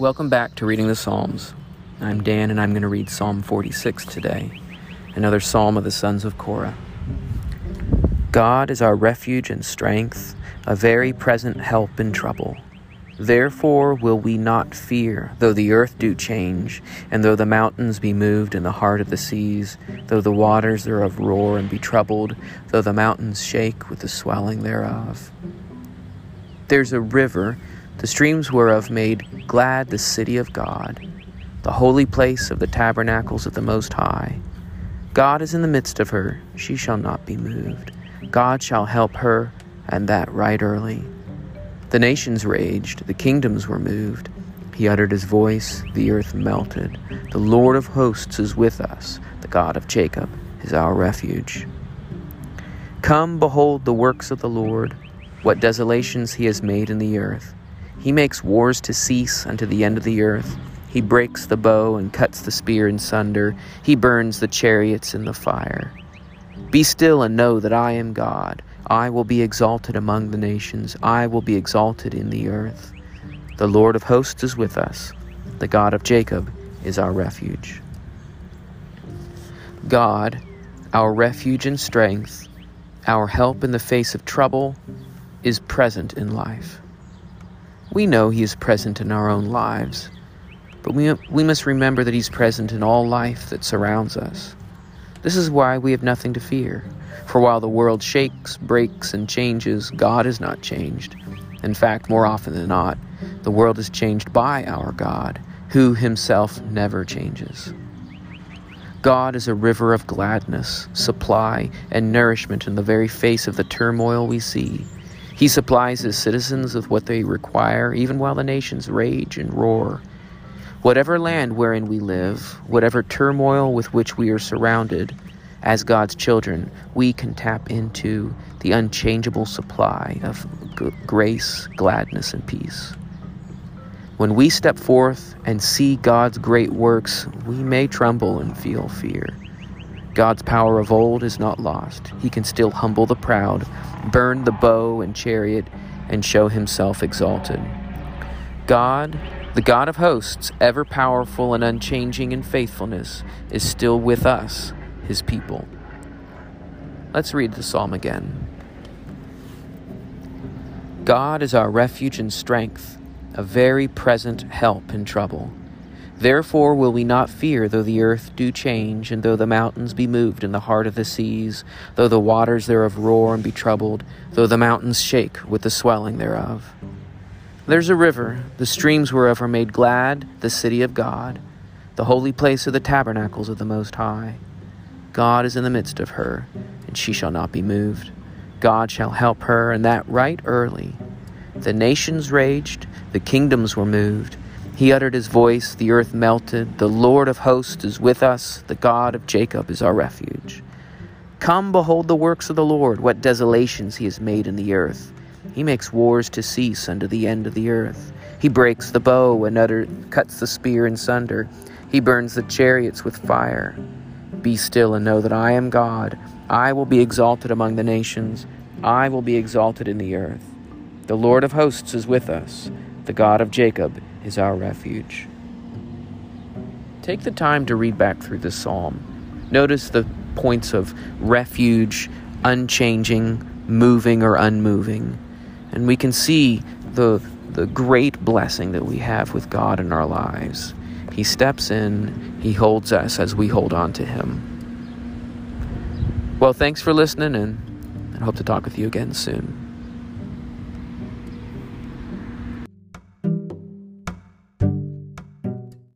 Welcome back to Reading the Psalms. I'm Dan and I'm going to read Psalm 46 today, another psalm of the sons of Korah. God is our refuge and strength, a very present help in trouble. Therefore will we not fear, though the earth do change, and though the mountains be moved in the heart of the seas, though the waters thereof roar and be troubled, though the mountains shake with the swelling thereof. There's a river, the streams whereof made glad the city of God, the holy place of the tabernacles of the Most High. God is in the midst of her, she shall not be moved. God shall help her, and that right early. The nations raged, the kingdoms were moved. He uttered his voice, the earth melted. The Lord of hosts is with us, the God of Jacob is our refuge. Come, behold the works of the Lord, what desolations he has made in the earth. He makes wars to cease unto the end of the earth. He breaks the bow and cuts the spear in sunder. He burns the chariots in the fire. Be still and know that I am God. I will be exalted among the nations. I will be exalted in the earth. The Lord of hosts is with us. The God of Jacob is our refuge. God, our refuge and strength, our help in the face of trouble, is present in life. We know He is present in our own lives, but we, we must remember that He's present in all life that surrounds us. This is why we have nothing to fear. For while the world shakes, breaks, and changes, God is not changed. In fact, more often than not, the world is changed by our God, who himself never changes. God is a river of gladness, supply, and nourishment in the very face of the turmoil we see. He supplies his citizens with what they require, even while the nations rage and roar. Whatever land wherein we live, whatever turmoil with which we are surrounded, as God's children, we can tap into the unchangeable supply of g- grace, gladness, and peace. When we step forth and see God's great works, we may tremble and feel fear. God's power of old is not lost. He can still humble the proud, burn the bow and chariot, and show himself exalted. God the God of hosts, ever powerful and unchanging in faithfulness, is still with us, his people. Let's read the psalm again. God is our refuge and strength, a very present help in trouble. Therefore will we not fear, though the earth do change, and though the mountains be moved in the heart of the seas, though the waters thereof roar and be troubled, though the mountains shake with the swelling thereof. There's a river, the streams whereof are made glad, the city of God, the holy place of the tabernacles of the Most High. God is in the midst of her, and she shall not be moved. God shall help her, and that right early. The nations raged, the kingdoms were moved. He uttered his voice, the earth melted. The Lord of hosts is with us, the God of Jacob is our refuge. Come, behold the works of the Lord, what desolations he has made in the earth. He makes wars to cease unto the end of the earth. He breaks the bow and utter, cuts the spear in sunder. He burns the chariots with fire. Be still and know that I am God. I will be exalted among the nations. I will be exalted in the earth. The Lord of hosts is with us. The God of Jacob is our refuge. Take the time to read back through this psalm. Notice the points of refuge, unchanging, moving, or unmoving and we can see the the great blessing that we have with God in our lives. He steps in, he holds us as we hold on to him. Well, thanks for listening and I hope to talk with you again soon.